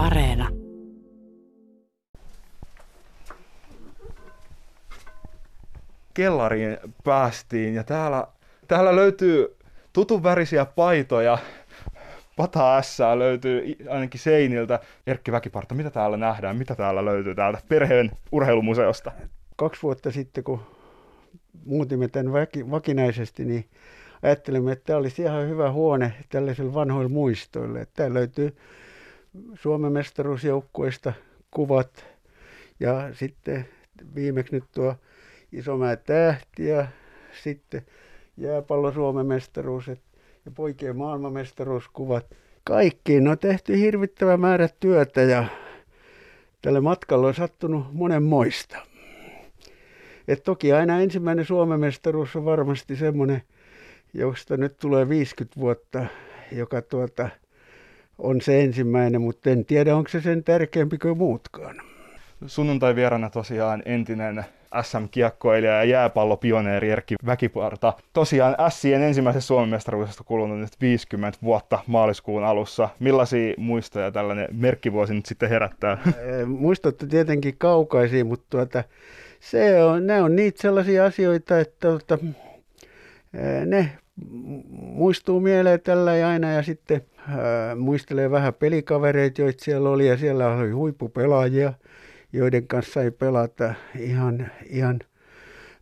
Areena. Kellariin päästiin ja täällä, täällä löytyy tutun värisiä paitoja. Pata S löytyy ainakin seiniltä. Erkki Väkiparta, mitä täällä nähdään? Mitä täällä löytyy täältä perheen urheilumuseosta? Kaksi vuotta sitten, kun muutimme tämän väki, vakinaisesti, niin ajattelimme, että tämä olisi ihan hyvä huone tällaisille vanhoille muistoille. Täällä löytyy Suomen mestaruusjoukkueista kuvat ja sitten viimeksi nyt tuo Isomäe tähti ja sitten jääpallo Suomen mestaruus ja poikien maailmanmestaruuskuvat. Kaikkiin on tehty hirvittävä määrä työtä ja tälle matkalle on sattunut monen moista. Et toki aina ensimmäinen Suomen mestaruus on varmasti semmoinen, josta nyt tulee 50 vuotta, joka tuota, on se ensimmäinen, mutta en tiedä, onko se sen tärkeämpi kuin muutkaan. Sunnuntai vierana tosiaan entinen SM-kiekkoilija ja jääpallopioneeri Erkki Väkiparta. Tosiaan Sien ensimmäisessä Suomen mestaruudesta kulunut nyt 50 vuotta maaliskuun alussa. Millaisia muistoja tällainen merkkivuosi nyt sitten herättää? Muistot tietenkin kaukaisia, mutta tuota, se on, ne on niitä sellaisia asioita, että tuota, ne muistuu mieleen tällä ja aina ja sitten muistelee vähän pelikavereita, joita siellä oli ja siellä oli huippupelaajia, joiden kanssa ei pelata ihan, ihan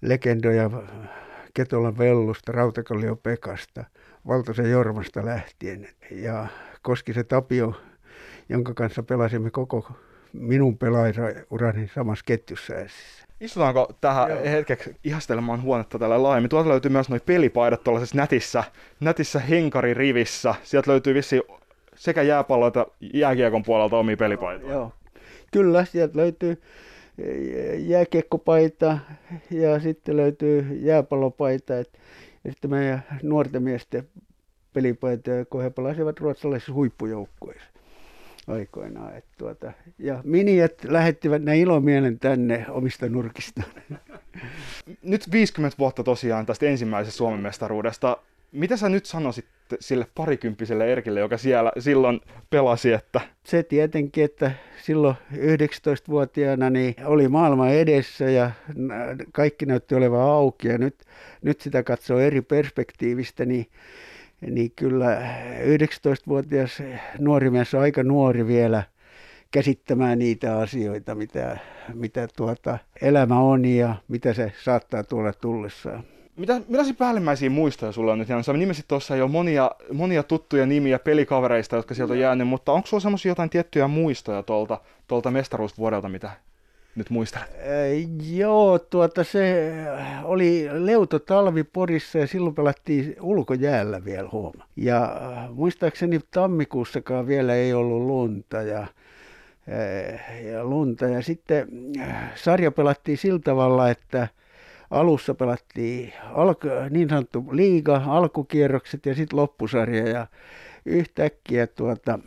legendoja Ketolan Vellusta, Rautakallio Pekasta, Valtosen Jormasta lähtien ja Koskisen Tapio, jonka kanssa pelasimme koko minun pelaajaurani samassa ketjussa. Istutaanko tähän Joo. hetkeksi ihastelemaan huonetta tällä laajemmin? Tuolta löytyy myös noin pelipaidat tuollaisessa nätissä, nätissä henkaririvissä. Sieltä löytyy vissi sekä jääpallo että jääkiekon puolelta omia pelipaitoja. Joo. Kyllä, sieltä löytyy jääkiekkopaita ja sitten löytyy jääpallopaita. ja sitten meidän nuorten miesten pelipaitoja, kun he pelasivat ruotsalaisissa huippujoukkueissa aikoinaan. Et tuota, ja miniet lähettivät ne ilomielen tänne omista nurkistaan. Nyt 50 vuotta tosiaan tästä ensimmäisestä Suomen mestaruudesta. Mitä sä nyt sanoisit sille parikymppiselle Erkille, joka siellä silloin pelasi? Että... Se tietenkin, että silloin 19-vuotiaana niin oli maailma edessä ja kaikki näytti olevan auki ja nyt, nyt sitä katsoo eri perspektiivistä, niin niin kyllä 19-vuotias nuori mies on aika nuori vielä käsittämään niitä asioita, mitä, mitä tuota elämä on ja mitä se saattaa tuolla tullessaan. Mitä, millaisia päällimmäisiä muistoja sulla on nyt? Sä nimesit tuossa jo monia, monia tuttuja nimiä pelikavereista, jotka sieltä on jäänyt, mutta onko sulla semmoisia jotain tiettyjä muistoja tuolta, tuolta mestaruusvuodelta, mitä nyt muistelet? joo, tuota se oli leuto talvi Porissa ja silloin pelattiin ulkojäällä vielä huoma. Ja muistaakseni tammikuussakaan vielä ei ollut lunta ja, ja lunta. Ja sitten sarja pelattiin sillä tavalla, että alussa pelattiin alku, niin sanottu liiga, alkukierrokset ja sitten loppusarja. Ja yhtäkkiä tuota,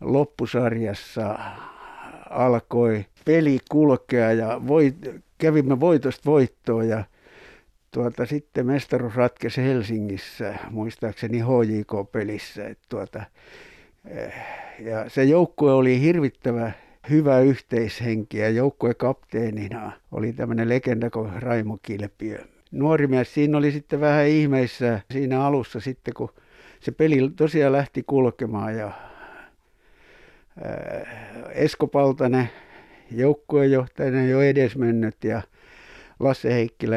loppusarjassa alkoi peli kulkea ja voit, kävimme voitosta voittoon ja tuota, sitten mestaruus ratkesi Helsingissä, muistaakseni HJK-pelissä. Tuota, eh, ja se joukkue oli hirvittävä hyvä yhteishenki ja kapteenina oli tämmöinen legenda kuin Raimo Kilpiö. Nuori mies, siinä oli sitten vähän ihmeissä siinä alussa sitten, kun se peli tosiaan lähti kulkemaan ja Esko Paltanen joukkuejohtajana jo edesmennyt ja Lasse Heikkilä,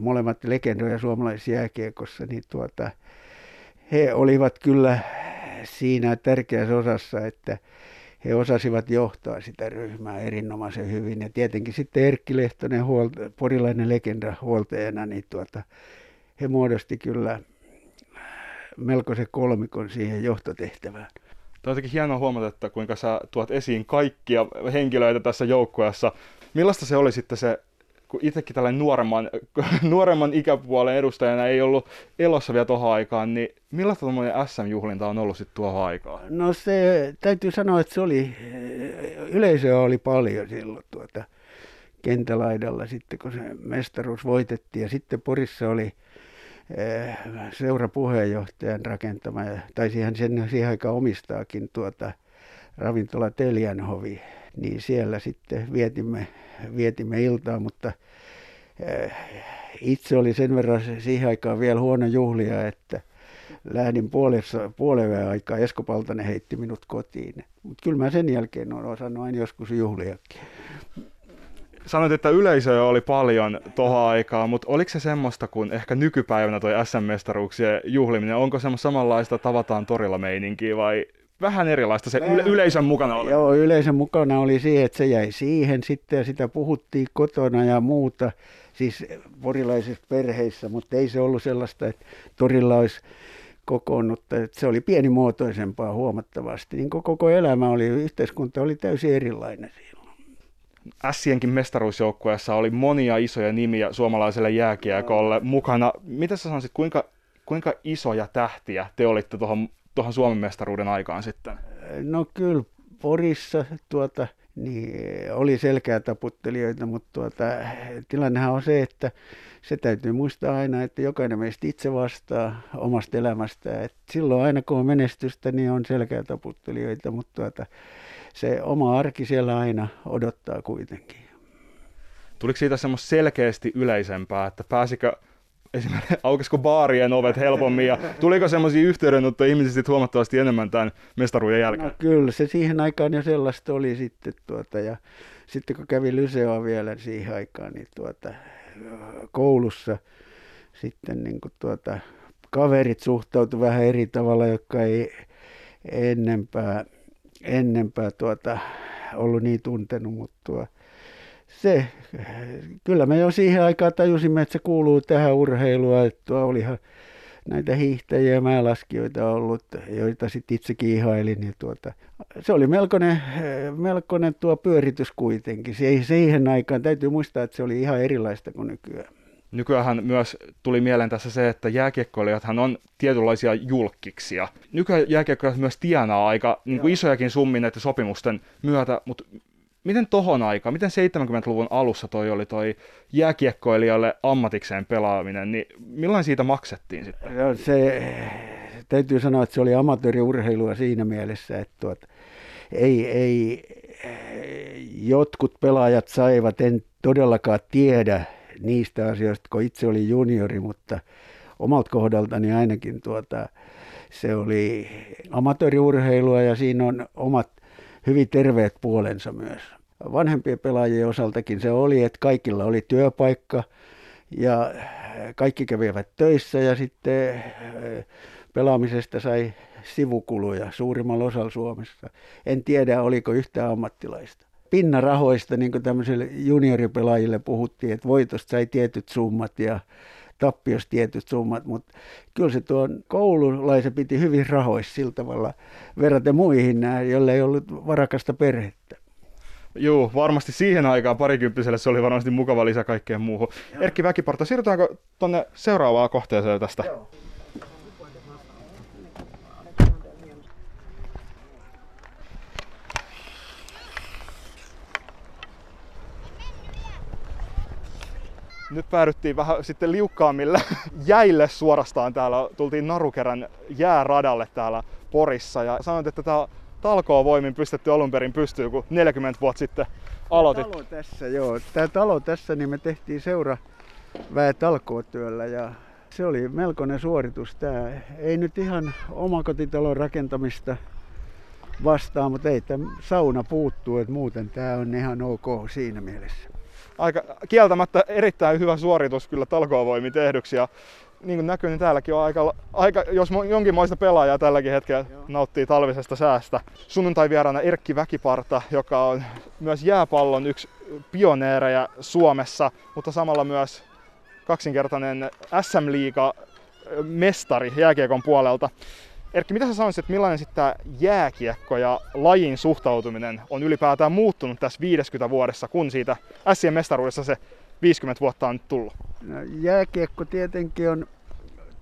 molemmat legendoja suomalaisessa jääkiekossa, niin tuota, he olivat kyllä siinä tärkeässä osassa, että he osasivat johtaa sitä ryhmää erinomaisen hyvin. Ja tietenkin sitten Erkki Lehtonen, huolta, porilainen legenda huoltajana, niin tuota, he muodosti kyllä melkoisen kolmikon siihen johtotehtävään. Tämä on jotenkin hienoa huomata, että kuinka sä tuot esiin kaikkia henkilöitä tässä joukkueessa. Millaista se oli sitten se, kun itsekin tällainen nuoremman, nuoremman ikäpuolen edustajana ei ollut elossa vielä tuohon aikaan, niin millaista tuommoinen SM-juhlinta on ollut sitten tuohon aikaan? No se, täytyy sanoa, että se oli, yleisöä oli paljon silloin tuota kentälaidalla sitten, kun se mestaruus voitettiin. Ja sitten Porissa oli seurapuheenjohtajan rakentama, ja taisi hän sen siihen aikaan omistaakin tuota ravintola Telianhovi, niin siellä sitten vietimme, vietimme iltaa, mutta itse oli sen verran siihen aikaan vielä huono juhlia, että lähdin puolessa, puolen aikaa. Esko Paltanen heitti minut kotiin. Mutta kyllä mä sen jälkeen olen osannut aina joskus juhliakin. Sanoit, että yleisöä oli paljon tuohon aikaan, mutta oliko se semmoista kuin ehkä nykypäivänä toi SM-mestaruuksien juhliminen? Onko semmoista samanlaista tavataan torilla meininkiä vai vähän erilaista se yle- yleisön mukana oli? Joo, yleisön mukana oli siihen, että se jäi siihen sitten ja sitä puhuttiin kotona ja muuta, siis porilaisissa perheissä, mutta ei se ollut sellaista, että torilla olisi kokoonnutta. Se oli pienimuotoisempaa huomattavasti. Niin koko elämä oli, yhteiskunta oli täysin erilainen silloin. Ässienkin mestaruusjoukkueessa oli monia isoja nimiä suomalaiselle jääkiekolle no. mukana. Mitä sä sanoisit, kuinka, kuinka isoja tähtiä te olitte tuohon tuohon Suomen mestaruuden aikaan sitten? No kyllä Porissa tuota, niin oli selkeä taputtelijoita, mutta tuota, tilannehan on se, että se täytyy muistaa aina, että jokainen meistä itse vastaa omasta elämästään. Et silloin aina kun on menestystä, niin on selkeä taputtelijoita, mutta tuota, se oma arki siellä aina odottaa kuitenkin. Tuliko siitä semmoista selkeästi yleisempää, että pääsikö esimerkiksi aukesiko baarien ovet helpommin ja tuliko semmoisia yhteydenottoja ihmisistä huomattavasti enemmän tämän mestaruuden jälkeen? No, kyllä, se siihen aikaan jo sellaista oli sitten tuota, ja sitten kun kävi Lyseoa vielä siihen aikaan, niin tuota, koulussa sitten niin kuin tuota, kaverit suhtautuivat vähän eri tavalla, jotka ei ennempää, ennempää tuota, ollut niin tuntenut, mutta tuo, se, kyllä me jo siihen aikaan tajusimme, että se kuuluu tähän urheiluun, että olihan näitä hiihtäjiä ja määlaskijoita ollut, joita sitten itsekin ihailin. Ja tuota, se oli melkoinen, melkoinen tuo pyöritys kuitenkin. Siihen aikaan täytyy muistaa, että se oli ihan erilaista kuin nykyään. Nykyään myös tuli mieleen tässä se, että jääkiekkoilijathan on tietynlaisia julkkiksia. Nykyään jääkiekkoilijat myös tienaa aika niin kuin isojakin summia näiden sopimusten myötä, mutta miten tohon aikaan, miten 70-luvun alussa toi oli toi jääkiekkoilijalle ammatikseen pelaaminen, niin millainen siitä maksettiin sitten? No, se, täytyy sanoa, että se oli amatööriurheilua siinä mielessä, että tuot, ei, ei, jotkut pelaajat saivat, en todellakaan tiedä niistä asioista, kun itse oli juniori, mutta omalta kohdaltani ainakin tuota, se oli amatööriurheilua ja siinä on omat hyvin terveet puolensa myös. Vanhempien pelaajien osaltakin se oli, että kaikilla oli työpaikka ja kaikki kävivät töissä ja sitten eh, pelaamisesta sai sivukuluja suurimmalla osalla Suomessa. En tiedä, oliko yhtään ammattilaista. Pinnarahoista, niin kuin tämmöisille junioripelaajille puhuttiin, että voitosta sai tietyt summat ja tappiossa tietyt summat, mutta kyllä se tuon koululaisen piti hyvin rahoissa sillä tavalla verraten muihin, joille ei ollut varakasta perhettä. Joo, varmasti siihen aikaan parikymppiselle se oli varmasti mukava lisä kaikkeen muuhun. Joo. Erkki Väkiparta, siirrytäänkö tuonne seuraavaan kohteeseen tästä? Joo. Nyt päädyttiin vähän sitten liukkaammille jäille suorastaan täällä. Tultiin Narukerän jääradalle täällä Porissa ja sanoit, että tämä talkoa voimin pystytty alun perin pystyy, kun 40 vuotta sitten aloitit. Tämä talo tässä, joo. Tämä talo tässä, niin me tehtiin seura väe talkootyöllä ja se oli melkoinen suoritus. Tämä ei nyt ihan omakotitalon rakentamista vastaan, mutta ei tämä sauna puuttuu, että muuten tämä on ihan ok siinä mielessä aika kieltämättä erittäin hyvä suoritus kyllä talkoovoimin tehdyksi. Ja niin kuin näkyy, niin täälläkin on aika, aika jos jonkinmoista pelaajaa tälläkin hetkellä Joo. nauttii talvisesta säästä. Sunnuntai vieraana Erkki Väkiparta, joka on myös jääpallon yksi pioneereja Suomessa, mutta samalla myös kaksinkertainen SM-liiga mestari jääkiekon puolelta. Erkki, mitä sä sanoisit, että millainen sitten tämä jääkiekko ja lajin suhtautuminen on ylipäätään muuttunut tässä 50 vuodessa, kun siitä Sien mestaruudessa se 50 vuotta on tullut? No, jääkiekko tietenkin on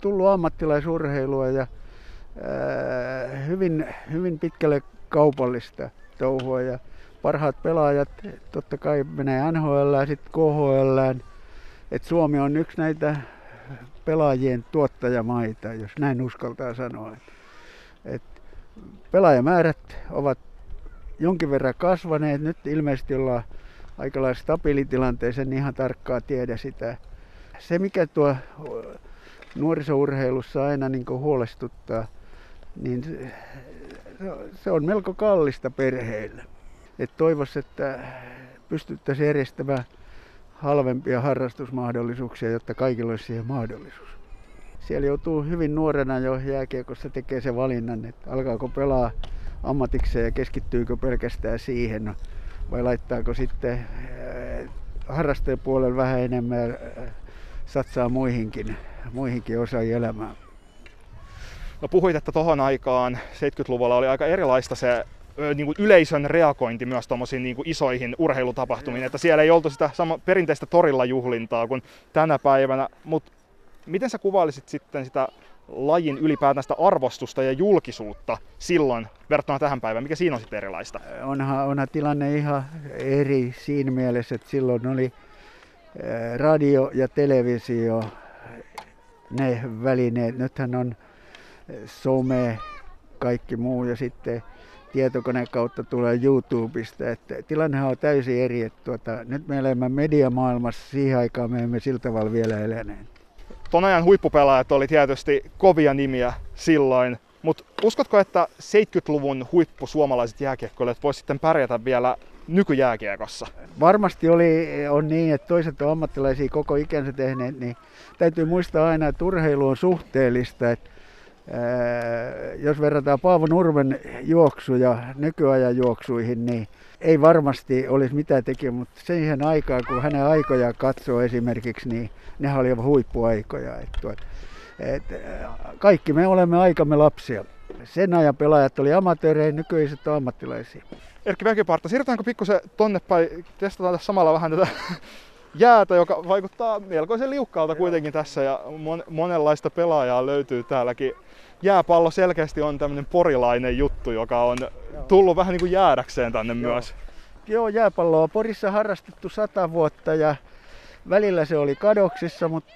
tullut ammattilaisurheilua ja ää, hyvin, hyvin pitkälle kaupallista touhua ja parhaat pelaajat totta kai menee NHL ja sitten KHL. Et Suomi on yksi näitä pelaajien tuottajamaita, jos näin uskaltaa sanoa. Et pelaajamäärät ovat jonkin verran kasvaneet. Nyt ilmeisesti ollaan aika lailla stabiilitilanteessa, en ihan tarkkaa tiedä sitä. Se, mikä tuo nuorisourheilussa aina niin huolestuttaa, niin se on melko kallista perheille. Et toivois, että pystyttäisiin järjestämään halvempia harrastusmahdollisuuksia, jotta kaikilla olisi siihen mahdollisuus. Siellä joutuu hyvin nuorena jo jääkiekossa tekee se valinnan, että alkaako pelaa ammatikseen ja keskittyykö pelkästään siihen vai laittaako sitten äh, harrasteen puolella vähän enemmän äh, satsaa muihinkin, muihinkin osaan elämää. No puhuit, että tohon aikaan 70-luvulla oli aika erilaista se niin kuin yleisön reagointi myös tuommoisiin niin isoihin urheilutapahtumiin, että siellä ei oltu sitä sama, perinteistä torilla juhlintaa kuin tänä päivänä, mutta miten sä kuvailisit sitten sitä lajin ylipäätään sitä arvostusta ja julkisuutta silloin verrattuna tähän päivään? Mikä siinä on sitten erilaista? Onhan, onhan tilanne ihan eri siinä mielessä, että silloin oli radio ja televisio ne välineet. Nythän on some, kaikki muu ja sitten tietokoneen kautta tulee YouTubesta. Että tilannehan on täysin eri. Että tuota, nyt me elämme mediamaailmassa, siihen aikaan me emme sillä tavalla vielä eläneet. Ton ajan huippupelaajat oli tietysti kovia nimiä silloin, mutta uskotko, että 70-luvun huippu suomalaiset jääkiekkoilijat voisivat sitten pärjätä vielä nykyjääkiekossa? Varmasti oli, on niin, että toiset on ammattilaisia koko ikänsä tehneet, niin täytyy muistaa aina, että urheilu on suhteellista. Että jos verrataan Paavo Nurmen juoksuja nykyajan juoksuihin, niin ei varmasti olisi mitään tekijä, mutta siihen aikaan, kun hänen aikojaan katsoo esimerkiksi, niin nehän oli huippuaikoja. Et, tuot, et, kaikki me olemme aikamme lapsia. Sen ajan pelaajat oli amatöörejä, nykyiset on ammattilaisia. Erkki Väkiparta, siirrytäänkö pikkusen tonne päin? Testataan tässä samalla vähän tätä jäätä, joka vaikuttaa melkoisen liukkaalta kuitenkin tässä ja mon- monenlaista pelaajaa löytyy täälläkin jääpallo selkeästi on tämmöinen porilainen juttu, joka on tullut vähän niin kuin jäädäkseen tänne Joo. myös. Joo, jääpalloa on Porissa harrastettu sata vuotta ja välillä se oli kadoksissa, mutta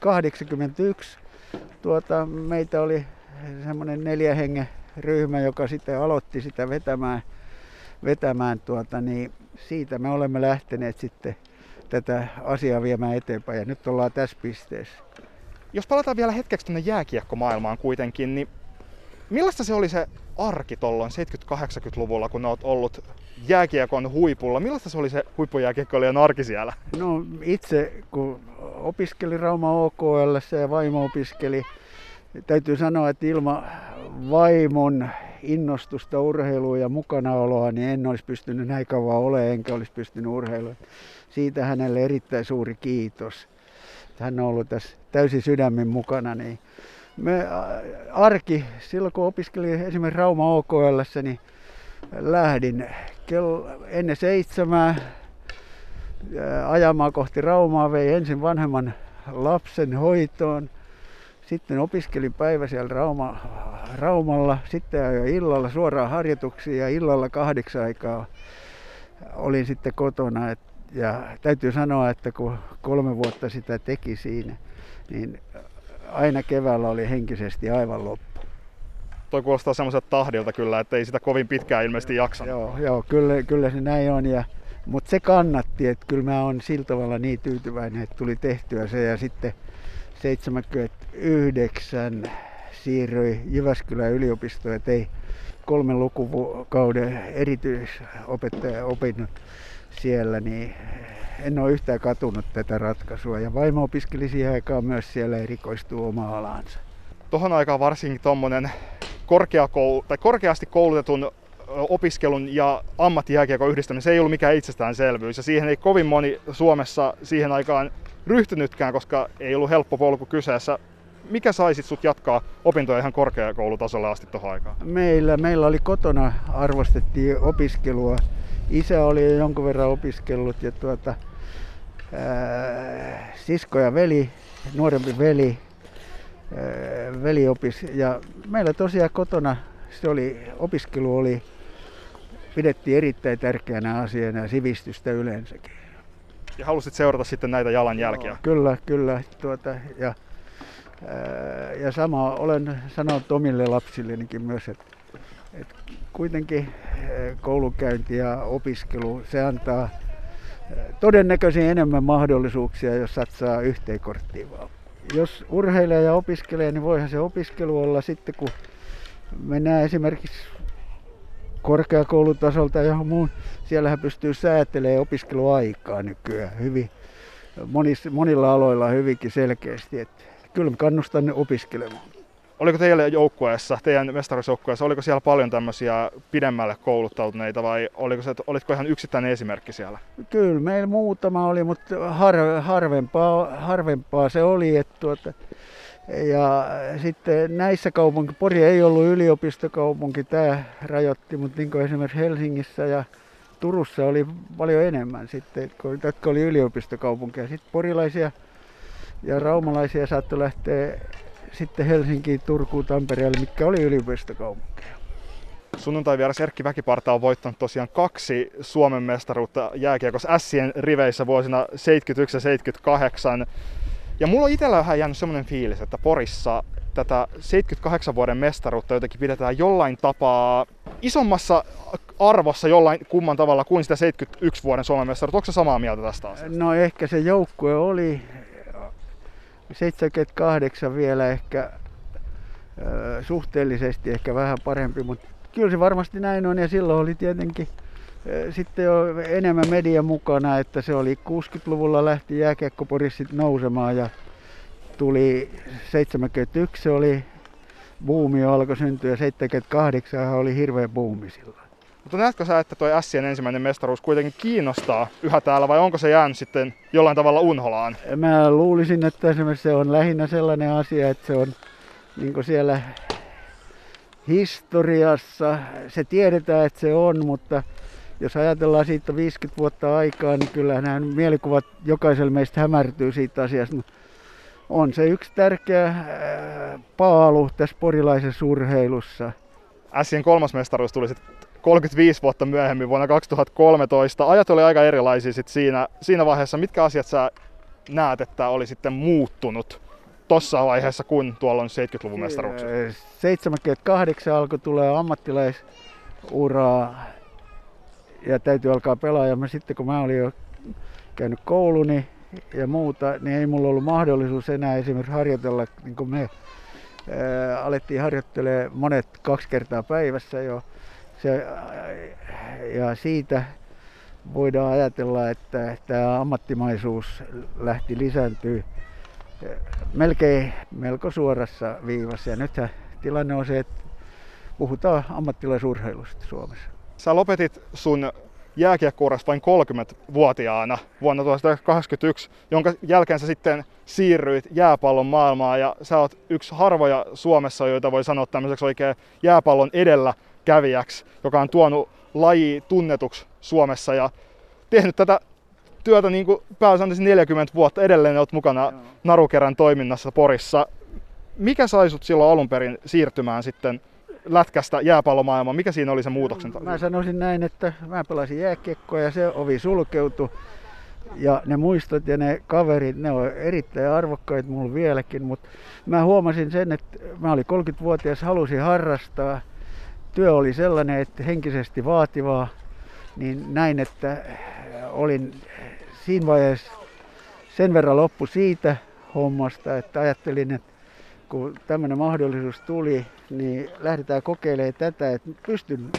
81 tuota, meitä oli semmoinen neljä hengen ryhmä, joka sitten aloitti sitä vetämään, vetämään tuota, niin siitä me olemme lähteneet sitten tätä asiaa viemään eteenpäin ja nyt ollaan tässä pisteessä. Jos palataan vielä hetkeksi tuonne jääkiekkomaailmaan kuitenkin, niin millaista se oli se arki tuolloin 70-80-luvulla, kun olet ollut jääkiekon huipulla? Millaista se oli se huippujääkiekkoilijan arki siellä? No itse, kun opiskelin Rauma OKL ja vaimo opiskeli, täytyy sanoa, että ilman vaimon innostusta urheiluun ja mukanaoloa, niin en olisi pystynyt näin kauan olemaan, enkä olisi pystynyt urheiluun. Siitä hänelle erittäin suuri kiitos hän on ollut tässä täysin sydämin mukana. Niin me arki, silloin kun opiskelin esimerkiksi Rauma OKL, niin lähdin kello ennen seitsemää ajamaan kohti Raumaa, vei ensin vanhemman lapsen hoitoon, sitten opiskelin päivä siellä Rauma, Raumalla, sitten ajoin illalla suoraan harjoituksiin ja illalla kahdeksan aikaa olin sitten kotona. Et ja täytyy sanoa, että kun kolme vuotta sitä teki siinä, niin aina keväällä oli henkisesti aivan loppu. Toi kuulostaa semmoiselta tahdilta kyllä, että ei sitä kovin pitkään ilmeisesti jaksanut. Joo, joo kyllä, kyllä se näin on. Ja, mutta se kannatti, että kyllä mä oon sillä tavalla niin tyytyväinen, että tuli tehtyä se. Ja sitten 79 siirryi Jyväskylän yliopistoon ja tein kolmen lukukauden erityisopettaja opinnot siellä, niin en ole yhtään katunut tätä ratkaisua. Ja vaimo opiskeli siihen aikaan myös siellä erikoistuu oma alansa. Tuohon aikaan varsinkin tuommoinen korkeakoulu, tai korkeasti koulutetun opiskelun ja ammattijääkiekon yhdistäminen, se ei ollut mikään itsestäänselvyys. Ja siihen ei kovin moni Suomessa siihen aikaan ryhtynytkään, koska ei ollut helppo polku kyseessä. Mikä saisit sut jatkaa opintoja ihan korkeakoulutasolle asti tuohon aikaan? Meillä, meillä oli kotona arvostettiin opiskelua isä oli jo jonkun verran opiskellut ja tuota, ää, sisko ja veli, nuorempi veli, ää, veli opis, ja meillä tosiaan kotona se oli, opiskelu oli, pidettiin erittäin tärkeänä asiana ja sivistystä yleensäkin. Ja halusit seurata sitten näitä jalanjälkiä? Joo, kyllä, kyllä. Tuota, ja, ää, ja sama olen sanonut omille lapsillenikin myös, että, että kuitenkin koulukäynti ja opiskelu, se antaa todennäköisesti enemmän mahdollisuuksia, jos satsaa yhteen korttiin vaan. Jos urheilee ja opiskelee, niin voihan se opiskelu olla sitten, kun mennään esimerkiksi korkeakoulutasolta ja muun, siellähän pystyy säätelemään opiskeluaikaa nykyään hyvin, monissa, monilla aloilla hyvinkin selkeästi. Että kyllä kannustan opiskelemaan. Oliko teillä joukkueessa, teidän mestaruusjoukkueessa, oliko siellä paljon tämmöisiä pidemmälle kouluttautuneita vai oliko se, olitko ihan yksittäinen esimerkki siellä? Kyllä, meillä muutama oli, mutta har, harvempaa, harvempaa se oli. Että tuota, ja sitten näissä kaupunki, Pori ei ollut yliopistokaupunki, tämä rajoitti, mutta niin kuin esimerkiksi Helsingissä ja Turussa oli paljon enemmän sitten, jotka oli yliopistokaupunkeja. Sitten porilaisia ja raumalaisia saattoi lähteä sitten Helsinkiin, Turkuun, Tampereelle, mitkä oli yliopistokaupunkeja. Sunnuntai vieras Erkki Väkiparta on voittanut tosiaan kaksi Suomen mestaruutta jääkiekossa Sien riveissä vuosina 71 ja 78. Ja mulla on itsellä vähän jäänyt semmoinen fiilis, että Porissa tätä 78 vuoden mestaruutta jotenkin pidetään jollain tapaa isommassa arvossa jollain kumman tavalla kuin sitä 71 vuoden Suomen mestaruutta. Onko se samaa mieltä tästä asiasta? No ehkä se joukkue oli 78 vielä ehkä suhteellisesti ehkä vähän parempi, mutta kyllä se varmasti näin on ja silloin oli tietenkin sitten jo enemmän media mukana, että se oli 60-luvulla lähti jääkiekkoporissit nousemaan ja tuli 71 se oli buumi alkoi syntyä ja 78 oli hirveä buumi silloin. Mutta näetkö sä, että tuo Sien ensimmäinen mestaruus kuitenkin kiinnostaa yhä täällä vai onko se jäänyt sitten jollain tavalla unholaan? Mä luulisin, että esimerkiksi se on lähinnä sellainen asia, että se on niin siellä historiassa, se tiedetään, että se on, mutta jos ajatellaan siitä 50 vuotta aikaa, niin kyllä nämä mielikuvat jokaisella meistä hämärtyy siitä asiasta. On se yksi tärkeä paalu tässä porilaisessa urheilussa. Sien kolmas mestaruus tuli sitten 35 vuotta myöhemmin vuonna 2013. Ajat oli aika erilaisia sit siinä, siinä vaiheessa. Mitkä asiat sä näet, että oli sitten muuttunut tuossa vaiheessa, kun tuolla on 70-luvun mestaruuksia? 78 alkoi tulee ammattilaisuraa ja täytyy alkaa pelaa. Ja mä sitten kun mä olin jo käynyt kouluni ja muuta, niin ei mulla ollut mahdollisuus enää esimerkiksi harjoitella, niin kuin me ää, alettiin harjoittelemaan monet kaksi kertaa päivässä jo se, ja siitä voidaan ajatella, että tämä ammattimaisuus lähti lisääntyy melkein melko suorassa viivassa. Ja nythän tilanne on se, että puhutaan ammattilaisurheilusta Suomessa. Sä lopetit sun jääkiekkourasta vain 30-vuotiaana vuonna 1981, jonka jälkeen sä sitten siirryit jääpallon maailmaan ja sä oot yksi harvoja Suomessa, joita voi sanoa tämmöiseksi oikein jääpallon edellä kävijäksi, joka on tuonut laji tunnetuksi Suomessa ja tehnyt tätä työtä niin kuin pääsääntöisesti 40 vuotta. Edelleen olet mukana Joo. Narukerän toiminnassa Porissa. Mikä sai sut silloin alun perin siirtymään sitten lätkästä jääpallomaailmaan? Mikä siinä oli se muutoksen takia? Mä sanoisin näin, että mä pelasin jääkiekkoa ja se ovi sulkeutui. Ja ne muistot ja ne kaverit, ne on erittäin arvokkaita mulla vieläkin, mutta mä huomasin sen, että mä olin 30-vuotias, halusin harrastaa – työ oli sellainen, että henkisesti vaativaa, niin näin, että olin siinä vaiheessa sen verran loppu siitä hommasta, että ajattelin, että kun tämmöinen mahdollisuus tuli, niin lähdetään kokeilemaan tätä, että pystyn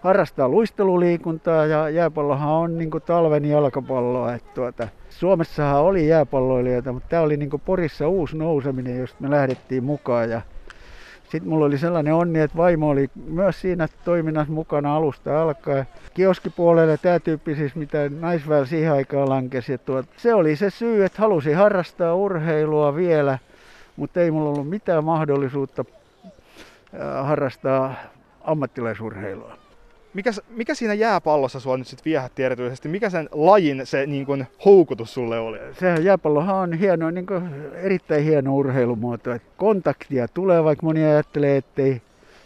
harrastaa luisteluliikuntaa ja jääpallohan on niin kuin talven jalkapalloa. Että tuota, Suomessahan oli jääpalloilijoita, mutta tämä oli niin kuin Porissa uusi nouseminen, josta me lähdettiin mukaan. Ja sitten mulla oli sellainen onni, että vaimo oli myös siinä toiminnassa mukana alusta alkaen. Kioskipuolelle tämä tyyppi siis, mitä naisväellä siihen aikaan lankesi. Se oli se syy, että halusin harrastaa urheilua vielä, mutta ei mulla ollut mitään mahdollisuutta harrastaa ammattilaisurheilua. Mikä, mikä siinä jääpallossa sua nyt sitten viehätti erityisesti? Mikä sen lajin se niin kun, houkutus sulle oli? Sehän jääpallohan on hieno, niin kun, erittäin hieno urheilumuoto. Kontaktia tulee, vaikka moni ajattelee, ettei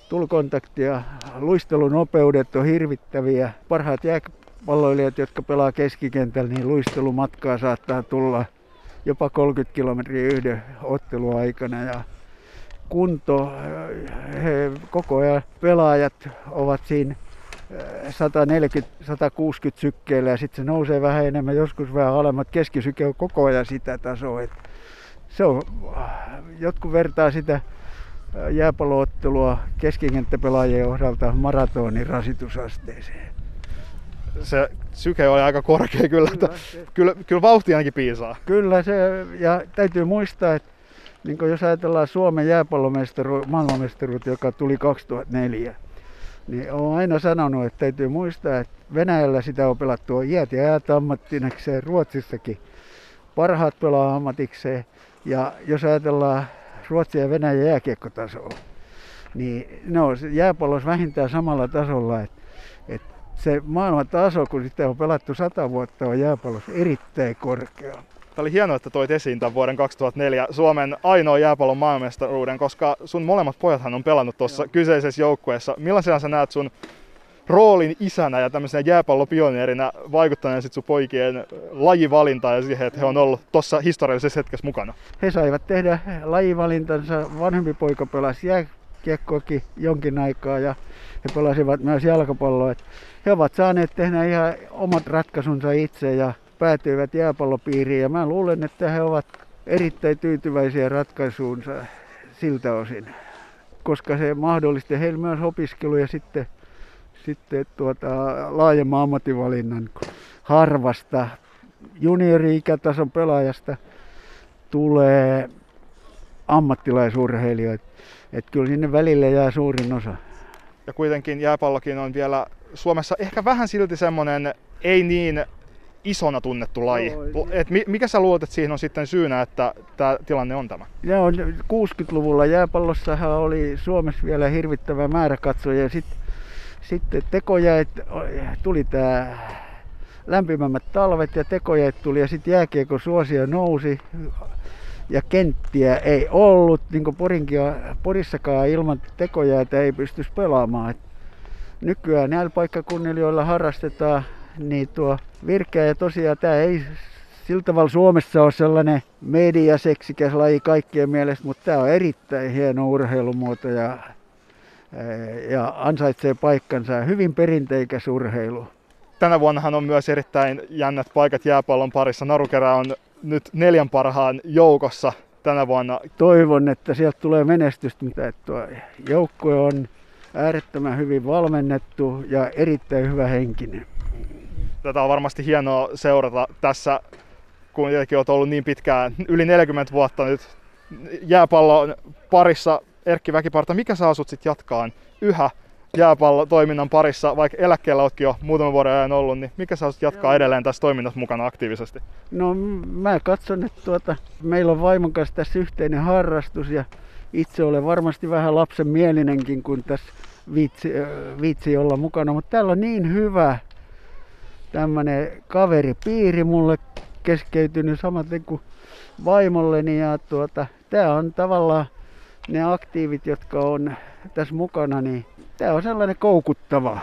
tule kontaktia. Luistelunopeudet on hirvittäviä. Parhaat jääpalloilijat, jotka pelaa keskikentällä, niin luistelumatkaa saattaa tulla jopa 30 kilometriä yhden otteluaikana. Ja kunto, he, koko ajan pelaajat ovat siinä 140-160 sykkeellä ja sitten se nousee vähän enemmän, joskus vähän alemmat. Keskisyke on koko ajan sitä tasoa. Et se on, jotkut vertaa sitä jääpalloottelua keskikenttäpelaajien osalta maratonin rasitusasteeseen. Se syke oli aika korkea kyllä, kyllä, se, kyllä, kyllä vauhti ainakin piisaa. Kyllä se, ja täytyy muistaa, että niin jos ajatellaan Suomen jääpallomestaru, maailmanmestaruutta, joka tuli 2004, niin olen aina sanonut, että täytyy muistaa, että Venäjällä sitä on pelattu iät ja iät ammattinekseen, Ruotsissakin parhaat pelaa ammatikseen. Ja jos ajatellaan Ruotsin ja Venäjän jääkiekkotasoa, niin ne on jääpallossa vähintään samalla tasolla. Että, että se maailman taso, kun sitä on pelattu sata vuotta, on jääpallossa erittäin korkea. Tämä oli hienoa, että toit esiin tämän vuoden 2004 Suomen ainoa jääpallon maailmanmestaruuden, koska sun molemmat pojathan on pelannut tuossa kyseisessä joukkueessa. Millaisena sä näet sun roolin isänä ja tämmöisenä jääpallopioneerina vaikuttaneen sit sun poikien lajivalintaan ja siihen, että he on ollut tuossa historiallisessa hetkessä mukana? He saivat tehdä lajivalintansa. Vanhempi poika pelasi jääkiekkoakin jonkin aikaa ja he pelasivat myös jalkapalloa. He ovat saaneet tehdä ihan omat ratkaisunsa itse ja päätyivät jääpallopiiriin ja mä luulen, että he ovat erittäin tyytyväisiä ratkaisuunsa siltä osin, koska se mahdollisti heille myös opiskelu ja sitten, sitten tuota, laajemman ammattivalinnan harvasta juniori-ikätason pelaajasta tulee ammattilaisurheilijoita. Että kyllä sinne välille jää suurin osa. Ja kuitenkin jääpallokin on vielä Suomessa ehkä vähän silti semmoinen ei niin isona tunnettu laji. Joo, Et mikä sä luulet, että siihen on sitten syynä, että tämä tilanne on tämä? Joo, 60-luvulla jääpallossahan oli Suomessa vielä hirvittävä määrä katsoja. Sitten sitten tekojäät, tuli tämä lämpimämmät talvet ja tekojäät tuli ja sitten jääkiekon suosio nousi ja kenttiä ei ollut, niin kuin Porinkin, Porissakaan ilman tekojäätä ei pystyisi pelaamaan. Et nykyään näillä paikkakunnilla, joilla harrastetaan niin tuo virkeä ja tosiaan tämä ei sillä tavalla Suomessa ole sellainen mediaseksikäs laji kaikkien mielestä, mutta tämä on erittäin hieno urheilumuoto ja, ja ansaitsee paikkansa ja hyvin perinteikäs urheilu. Tänä vuonnahan on myös erittäin jännät paikat jääpallon parissa. Narukerä on nyt neljän parhaan joukossa tänä vuonna. Toivon, että sieltä tulee menestystä, mutta tuo joukkue on äärettömän hyvin valmennettu ja erittäin hyvä henkinen tätä on varmasti hienoa seurata tässä, kun tietenkin olet ollut niin pitkään, yli 40 vuotta nyt jääpallon parissa. Erkki Väkiparta, mikä saa sut sitten jatkaan yhä jääpallotoiminnan parissa, vaikka eläkkeellä oletkin jo muutaman vuoden ajan ollut, niin mikä saa jatkaa Joo. edelleen tässä toiminnassa mukana aktiivisesti? No mä katson, että tuota, meillä on vaimon kanssa tässä yhteinen harrastus ja itse olen varmasti vähän lapsen mielinenkin, kun tässä viitsi, viitsi olla mukana, mutta täällä on niin hyvä tämmöinen kaveripiiri mulle keskeytynyt samaten kuin vaimolleni ja tuota, tämä on tavallaan ne aktiivit, jotka on tässä mukana, niin tämä on sellainen koukuttava.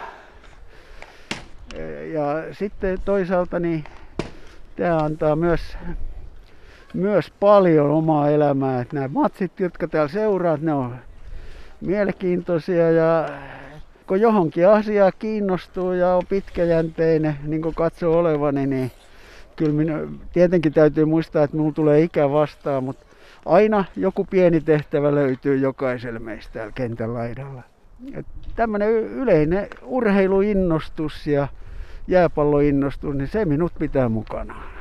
Ja sitten toisaalta niin tämä antaa myös, myös paljon omaa elämää. Että nämä matsit, jotka täällä seuraat, ne on mielenkiintoisia ja kun johonkin asiaa kiinnostuu ja on pitkäjänteinen, niin kuin katsoo olevani, niin kyllä minä, tietenkin täytyy muistaa, että minulla tulee ikä vastaan, mutta aina joku pieni tehtävä löytyy jokaiselle meistä täällä kentän laidalla. Tämmöinen yleinen urheiluinnostus ja jääpalloinnostus, niin se minut pitää mukana.